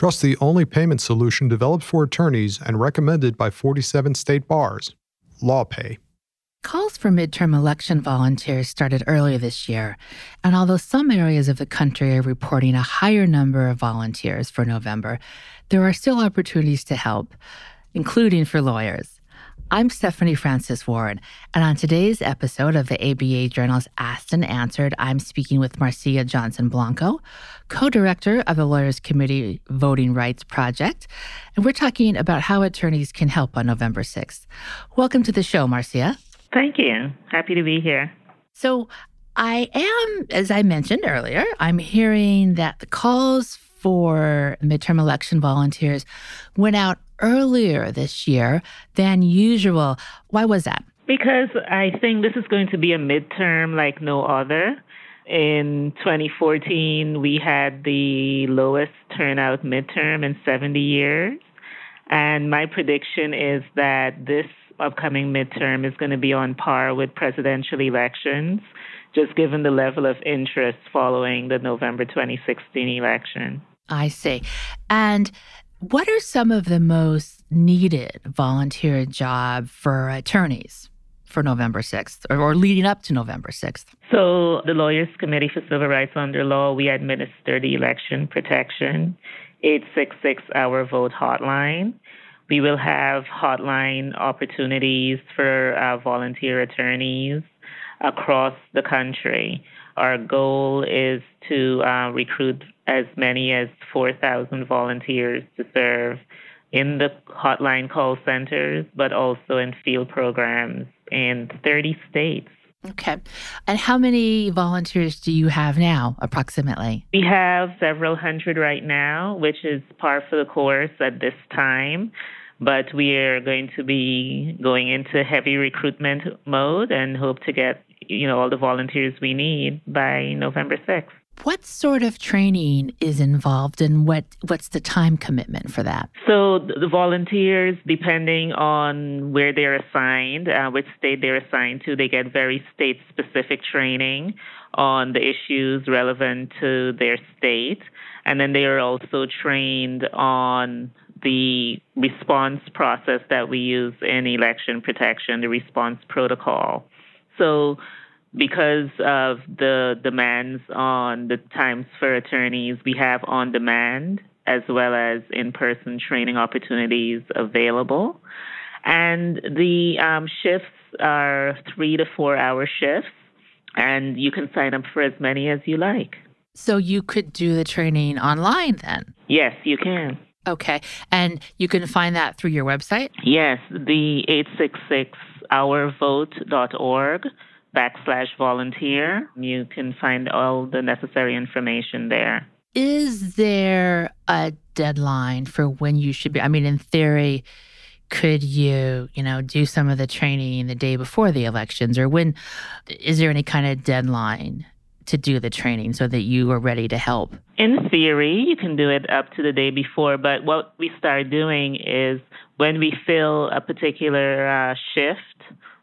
Trust the only payment solution developed for attorneys and recommended by 47 state bars LawPay. Calls for midterm election volunteers started earlier this year, and although some areas of the country are reporting a higher number of volunteers for November, there are still opportunities to help, including for lawyers. I'm Stephanie Francis Ward, and on today's episode of the ABA Journal's Asked and Answered, I'm speaking with Marcia Johnson Blanco, co director of the Lawyers Committee Voting Rights Project, and we're talking about how attorneys can help on November 6th. Welcome to the show, Marcia. Thank you. Happy to be here. So, I am, as I mentioned earlier, I'm hearing that the calls for midterm election volunteers went out earlier this year than usual. Why was that? Because I think this is going to be a midterm like no other. In 2014, we had the lowest turnout midterm in 70 years. And my prediction is that this upcoming midterm is going to be on par with presidential elections, just given the level of interest following the November 2016 election. I see. And what are some of the most needed volunteer job for attorneys? For November 6th or, or leading up to November 6th? So, the Lawyers Committee for Civil Rights Under Law, we administer the election protection 866 our Vote hotline. We will have hotline opportunities for uh, volunteer attorneys across the country. Our goal is to uh, recruit as many as 4,000 volunteers to serve in the hotline call centers, but also in field programs in 30 states. Okay. And how many volunteers do you have now, approximately? We have several hundred right now, which is par for the course at this time. But we are going to be going into heavy recruitment mode and hope to get you know all the volunteers we need by November 6th. What sort of training is involved and what, what's the time commitment for that? So, the volunteers, depending on where they're assigned, uh, which state they're assigned to, they get very state specific training on the issues relevant to their state. And then they are also trained on the response process that we use in election protection, the response protocol. So, because of the demands on the times for attorneys, we have on demand as well as in person training opportunities available. And the um, shifts are three to four hour shifts, and you can sign up for as many as you like. So you could do the training online then? Yes, you can. Okay. And you can find that through your website? Yes, the 866 ourvote.org backslash volunteer. You can find all the necessary information there. Is there a deadline for when you should be? I mean, in theory, could you, you know, do some of the training the day before the elections or when is there any kind of deadline to do the training so that you are ready to help? In theory, you can do it up to the day before, but what we start doing is when we fill a particular uh, shift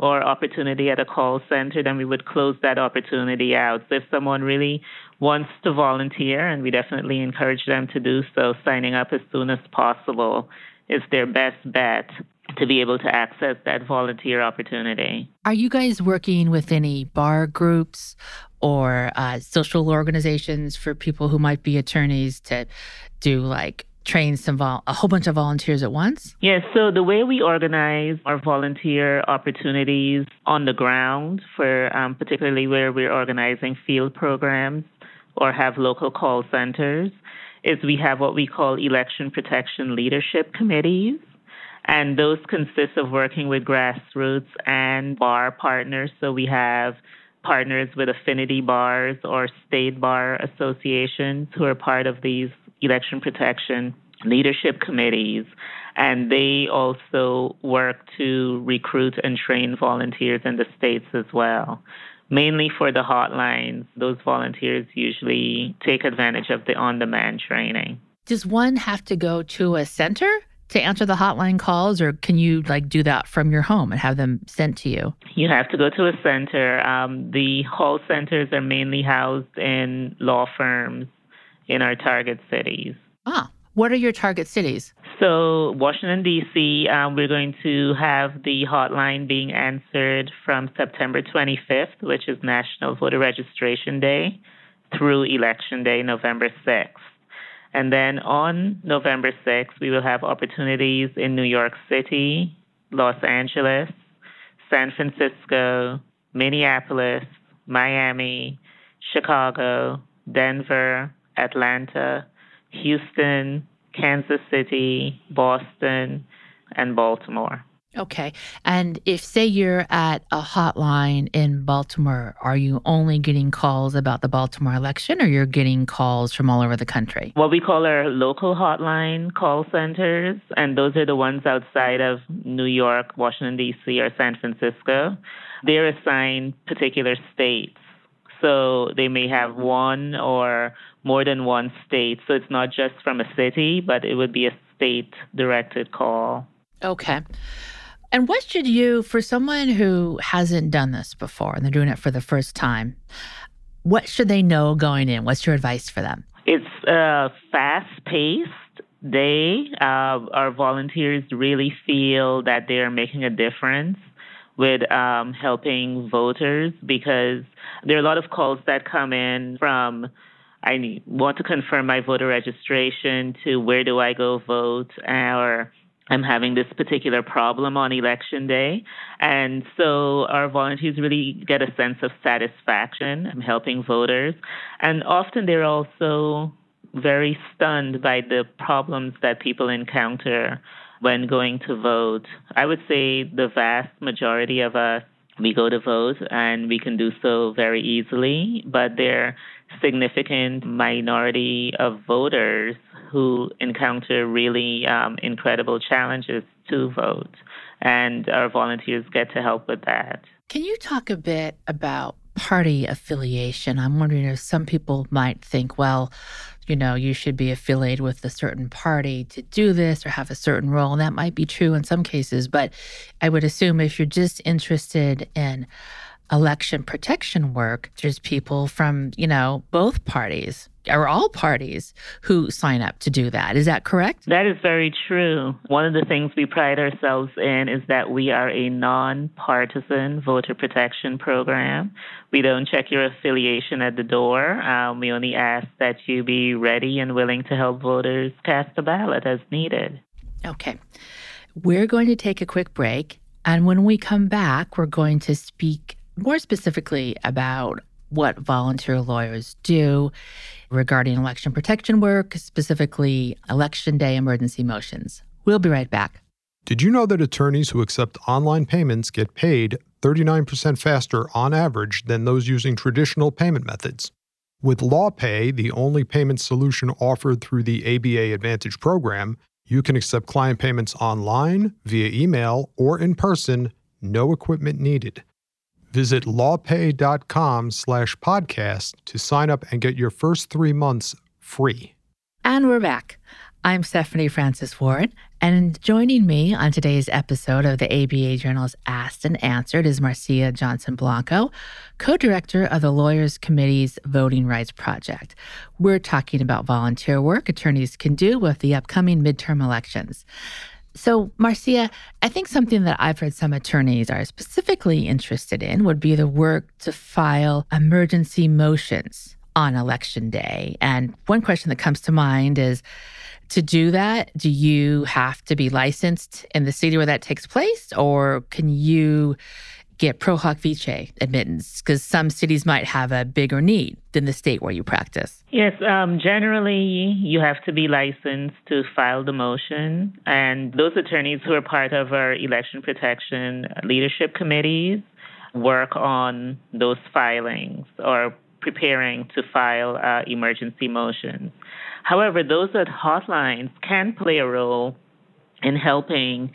or opportunity at a call center, then we would close that opportunity out. So if someone really wants to volunteer, and we definitely encourage them to do so, signing up as soon as possible is their best bet to be able to access that volunteer opportunity. Are you guys working with any bar groups or uh, social organizations for people who might be attorneys to do like train some vol- a whole bunch of volunteers at once? Yes. So the way we organize our volunteer opportunities on the ground, for um, particularly where we're organizing field programs or have local call centers, is we have what we call election protection leadership committees. And those consist of working with grassroots and bar partners. So we have partners with affinity bars or state bar associations who are part of these election protection leadership committees, and they also work to recruit and train volunteers in the states as well. Mainly for the hotlines, those volunteers usually take advantage of the on demand training. Does one have to go to a center to answer the hotline calls, or can you like do that from your home and have them sent to you? You have to go to a center. Um, the call centers are mainly housed in law firms in our target cities. Ah, What are your target cities? So, Washington, D.C., um, we're going to have the hotline being answered from September 25th, which is National Voter Registration Day, through Election Day, November 6th. And then on November 6th, we will have opportunities in New York City, Los Angeles, San Francisco, Minneapolis, Miami, Chicago, Denver, Atlanta, Houston, Kansas City, Boston, and Baltimore. Okay. And if, say, you're at a hotline in Baltimore, are you only getting calls about the Baltimore election or you're getting calls from all over the country? What we call our local hotline call centers, and those are the ones outside of New York, Washington, D.C., or San Francisco. They're assigned particular states. So they may have one or more than one state. So it's not just from a city, but it would be a state directed call. Okay. And what should you, for someone who hasn't done this before and they're doing it for the first time, what should they know going in? What's your advice for them? It's a fast paced day. Uh, our volunteers really feel that they are making a difference with um, helping voters because there are a lot of calls that come in from I want to confirm my voter registration to where do I go vote or I'm having this particular problem on election day. And so our volunteers really get a sense of satisfaction in helping voters. And often they're also very stunned by the problems that people encounter when going to vote. I would say the vast majority of us we go to vote and we can do so very easily, but there are significant minority of voters who encounter really um, incredible challenges to vote, and our volunteers get to help with that. Can you talk a bit about party affiliation? I'm wondering if some people might think, well, you know, you should be affiliated with a certain party to do this or have a certain role. And that might be true in some cases, but I would assume if you're just interested in election protection work, there's people from, you know, both parties or all parties who sign up to do that. Is that correct? That is very true. One of the things we pride ourselves in is that we are a nonpartisan voter protection program. We don't check your affiliation at the door. Um, we only ask that you be ready and willing to help voters cast a ballot as needed. Okay. We're going to take a quick break. And when we come back, we're going to speak more specifically about what volunteer lawyers do regarding election protection work, specifically election day emergency motions. We'll be right back. Did you know that attorneys who accept online payments get paid 39% faster on average than those using traditional payment methods? With LawPay, the only payment solution offered through the ABA Advantage program, you can accept client payments online, via email, or in person, no equipment needed. Visit lawpay.com slash podcast to sign up and get your first three months free. And we're back. I'm Stephanie Francis Ward, and joining me on today's episode of the ABA Journal's Asked and Answered is Marcia Johnson Blanco, co director of the Lawyers Committee's Voting Rights Project. We're talking about volunteer work attorneys can do with the upcoming midterm elections. So, Marcia, I think something that I've heard some attorneys are specifically interested in would be the work to file emergency motions on election day. And one question that comes to mind is to do that, do you have to be licensed in the city where that takes place, or can you get pro hac vice admittance? Because some cities might have a bigger need than the state where you practice. Yes, um, generally you have to be licensed to file the motion. And those attorneys who are part of our election protection leadership committees work on those filings or preparing to file uh, emergency motions. However, those at hotlines can play a role in helping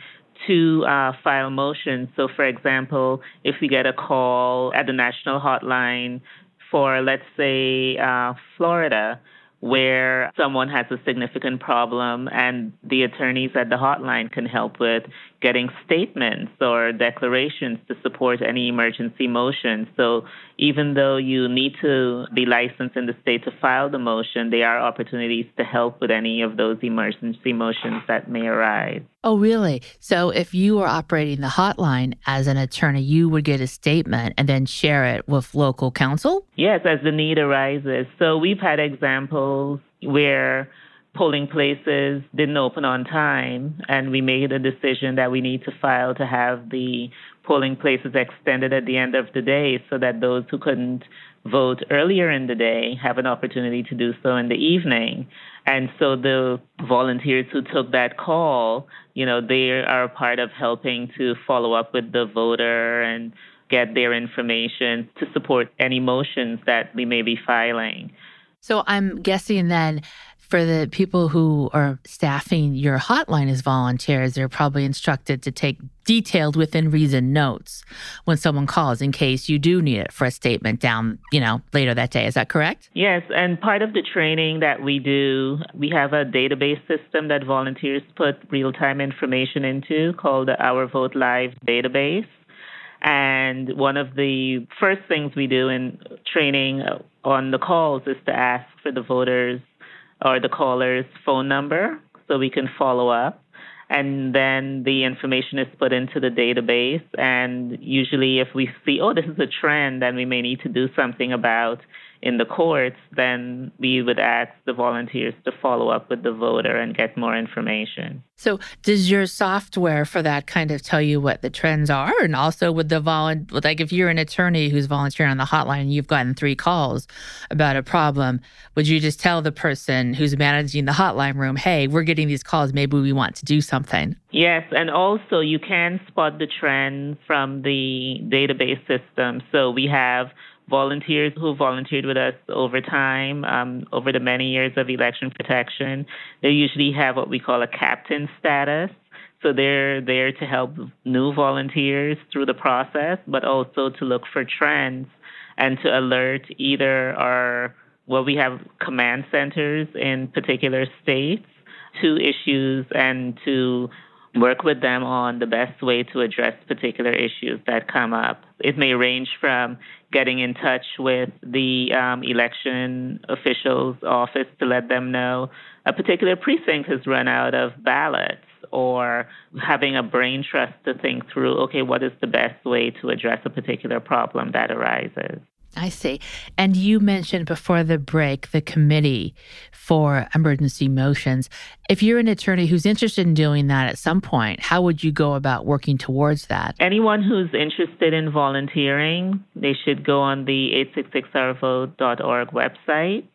to uh, file motions. So, for example, if we get a call at the national hotline for, let's say, uh, Florida, where someone has a significant problem and the attorneys at the hotline can help with getting statements or declarations to support any emergency motion. So even though you need to be licensed in the state to file the motion, there are opportunities to help with any of those emergency motions that may arise. Oh, really? So if you were operating the hotline as an attorney, you would get a statement and then share it with local counsel? Yes, as the need arises. So we've had examples where polling places didn't open on time, and we made a decision that we need to file to have the polling places extended at the end of the day so that those who couldn't vote earlier in the day have an opportunity to do so in the evening. And so the volunteers who took that call, you know, they are a part of helping to follow up with the voter and get their information to support any motions that we may be filing. So I'm guessing then for the people who are staffing your hotline as volunteers, they're probably instructed to take detailed within reason notes when someone calls in case you do need it for a statement down, you know, later that day. Is that correct? Yes, and part of the training that we do, we have a database system that volunteers put real-time information into called the Our Vote Live database. And one of the first things we do in training on the calls is to ask for the voters or the caller's phone number so we can follow up. And then the information is put into the database. And usually, if we see, oh, this is a trend, then we may need to do something about in the courts, then we would ask the volunteers to follow up with the voter and get more information. So, does your software for that kind of tell you what the trends are? And also, with the volunteer, like if you're an attorney who's volunteering on the hotline and you've gotten three calls about a problem, would you just tell the person who's managing the hotline room, hey, we're getting these calls, maybe we want to do something? Yes, and also you can spot the trend from the database system. So, we have volunteers who volunteered with us over time, um, over the many years of election protection. They usually have what we call a captain status. So they're there to help new volunteers through the process, but also to look for trends and to alert either our, well, we have command centers in particular states to issues and to work with them on the best way to address particular issues that come up. It may range from getting in touch with the um, election officials' office to let them know a particular precinct has run out of ballots, or having a brain trust to think through, okay, what is the best way to address a particular problem that arises. I see. And you mentioned before the break the committee for emergency motions. If you're an attorney who's interested in doing that at some point, how would you go about working towards that? Anyone who's interested in volunteering, they should go on the 866ourvote.org website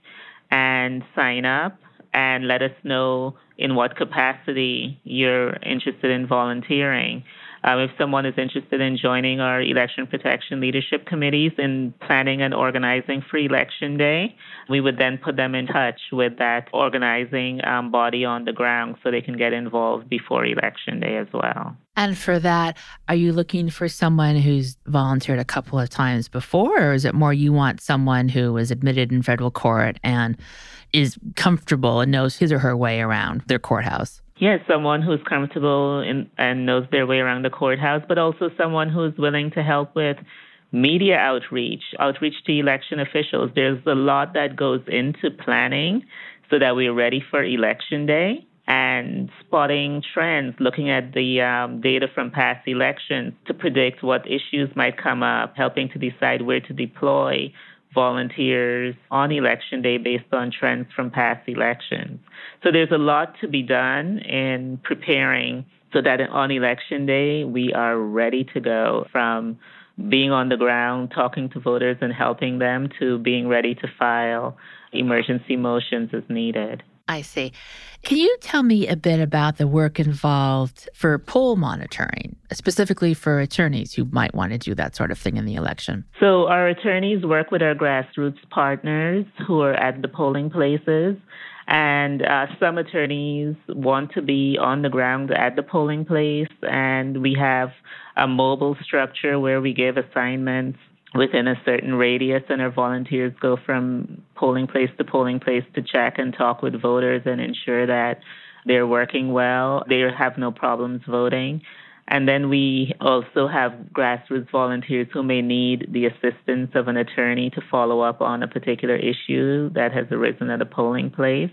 and sign up and let us know in what capacity you're interested in volunteering. Um, if someone is interested in joining our election protection leadership committees in planning and organizing for election day, we would then put them in touch with that organizing um, body on the ground so they can get involved before election day as well. And for that, are you looking for someone who's volunteered a couple of times before, or is it more you want someone who was admitted in federal court and is comfortable and knows his or her way around their courthouse? Yes, someone who's comfortable in, and knows their way around the courthouse, but also someone who's willing to help with media outreach, outreach to election officials. There's a lot that goes into planning so that we're ready for election day and spotting trends, looking at the um, data from past elections to predict what issues might come up, helping to decide where to deploy volunteers on election day based on trends from past elections. So there's a lot to be done in preparing so that on election day we are ready to go from being on the ground, talking to voters and helping them to being ready to file emergency motions as needed. I see. Can you tell me a bit about the work involved for poll monitoring, specifically for attorneys who might want to do that sort of thing in the election? So, our attorneys work with our grassroots partners who are at the polling places. And uh, some attorneys want to be on the ground at the polling place, and we have a mobile structure where we give assignments within a certain radius, and our volunteers go from polling place to polling place to check and talk with voters and ensure that they're working well, they have no problems voting. And then we also have grassroots volunteers who may need the assistance of an attorney to follow up on a particular issue that has arisen at a polling place.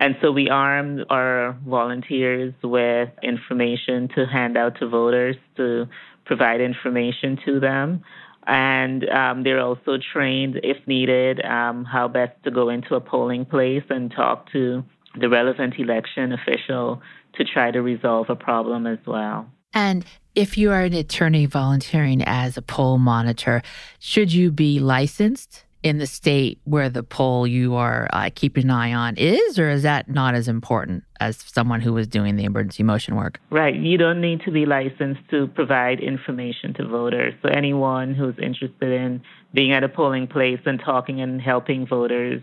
And so we arm our volunteers with information to hand out to voters to provide information to them. And um, they're also trained, if needed, um, how best to go into a polling place and talk to the relevant election official to try to resolve a problem as well. And if you are an attorney volunteering as a poll monitor, should you be licensed in the state where the poll you are uh, keeping an eye on is, or is that not as important as someone who was doing the emergency motion work? Right. You don't need to be licensed to provide information to voters. So anyone who's interested in being at a polling place and talking and helping voters,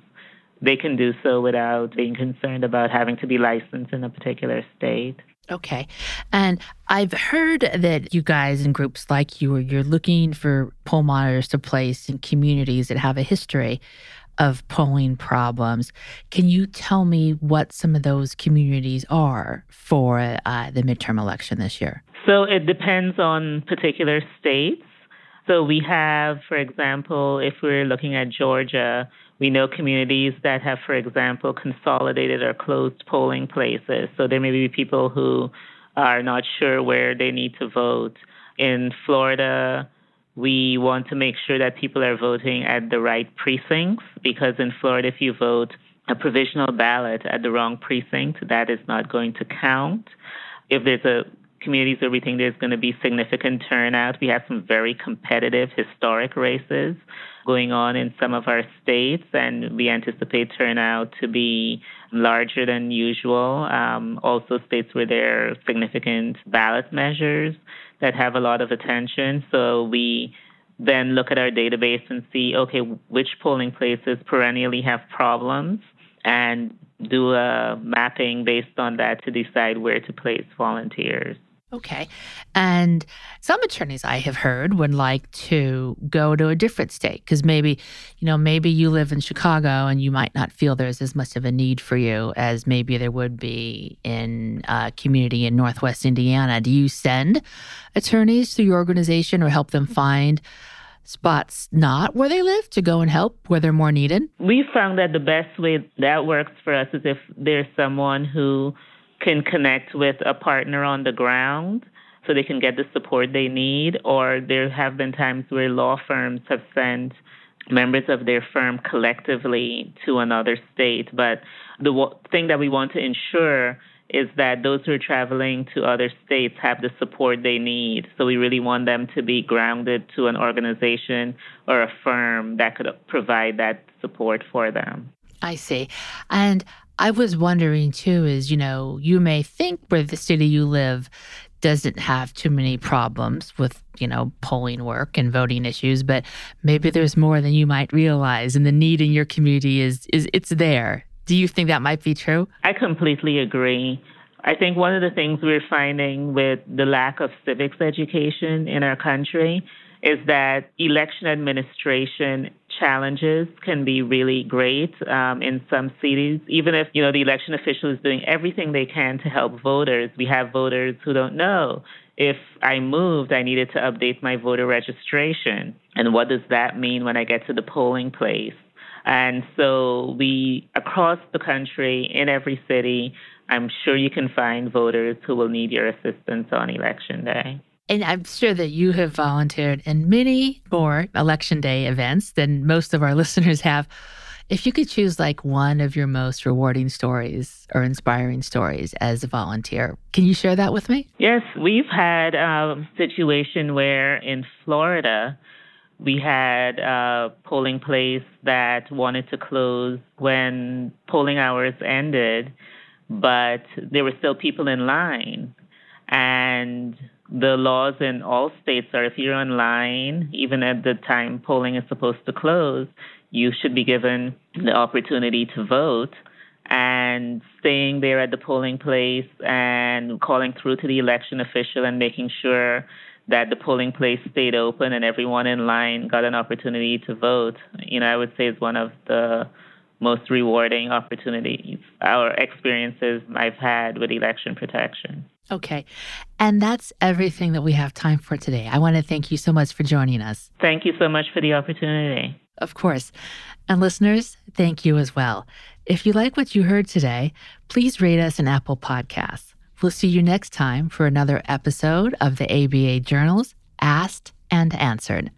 they can do so without being concerned about having to be licensed in a particular state. Okay. And I've heard that you guys in groups like you, are you're looking for poll monitors to place in communities that have a history of polling problems. Can you tell me what some of those communities are for uh, the midterm election this year? So it depends on particular states. So we have, for example, if we're looking at Georgia, we know communities that have, for example, consolidated or closed polling places. So there may be people who are not sure where they need to vote. In Florida, we want to make sure that people are voting at the right precincts because in Florida, if you vote a provisional ballot at the wrong precinct, that is not going to count. If there's a communities where we think there's going to be significant turnout, we have some very competitive historic races going on in some of our states, and we anticipate turnout to be larger than usual. Um, also, states where there are significant ballot measures that have a lot of attention. So we then look at our database and see, okay, which polling places perennially have problems, and do a mapping based on that to decide where to place volunteers. Okay. And some attorneys I have heard would like to go to a different state because maybe, you know, maybe you live in Chicago and you might not feel there's as much of a need for you as maybe there would be in a community in Northwest Indiana. Do you send attorneys to your organization or help them find spots not where they live to go and help where they're more needed? We found that the best way that works for us is if there's someone who can connect with a partner on the ground so they can get the support they need. Or there have been times where law firms have sent members of their firm collectively to another state. But the w- thing that we want to ensure is that those who are traveling to other states have the support they need. So we really want them to be grounded to an organization or a firm that could provide that support for them. I see. And I was wondering too is, you know, you may think where the city you live doesn't have too many problems with, you know, polling work and voting issues, but maybe there's more than you might realize and the need in your community is is it's there. Do you think that might be true? I completely agree. I think one of the things we're finding with the lack of civics education in our country is that election administration challenges can be really great um, in some cities. Even if you know the election official is doing everything they can to help voters, we have voters who don't know if I moved, I needed to update my voter registration, and what does that mean when I get to the polling place? And so we across the country in every city, I'm sure you can find voters who will need your assistance on election day. And I'm sure that you have volunteered in many more election day events than most of our listeners have. If you could choose like one of your most rewarding stories or inspiring stories as a volunteer, can you share that with me? Yes, we've had a situation where in Florida, we had a polling place that wanted to close when polling hours ended, but there were still people in line. And the laws in all states are if you're online, even at the time polling is supposed to close, you should be given the opportunity to vote. And staying there at the polling place and calling through to the election official and making sure that the polling place stayed open and everyone in line got an opportunity to vote, you know, I would say is one of the most rewarding opportunities or experiences I've had with election protection. Okay. And that's everything that we have time for today. I want to thank you so much for joining us. Thank you so much for the opportunity. Of course. And listeners, thank you as well. If you like what you heard today, please rate us an Apple Podcasts. We'll see you next time for another episode of the ABA Journals Asked and Answered.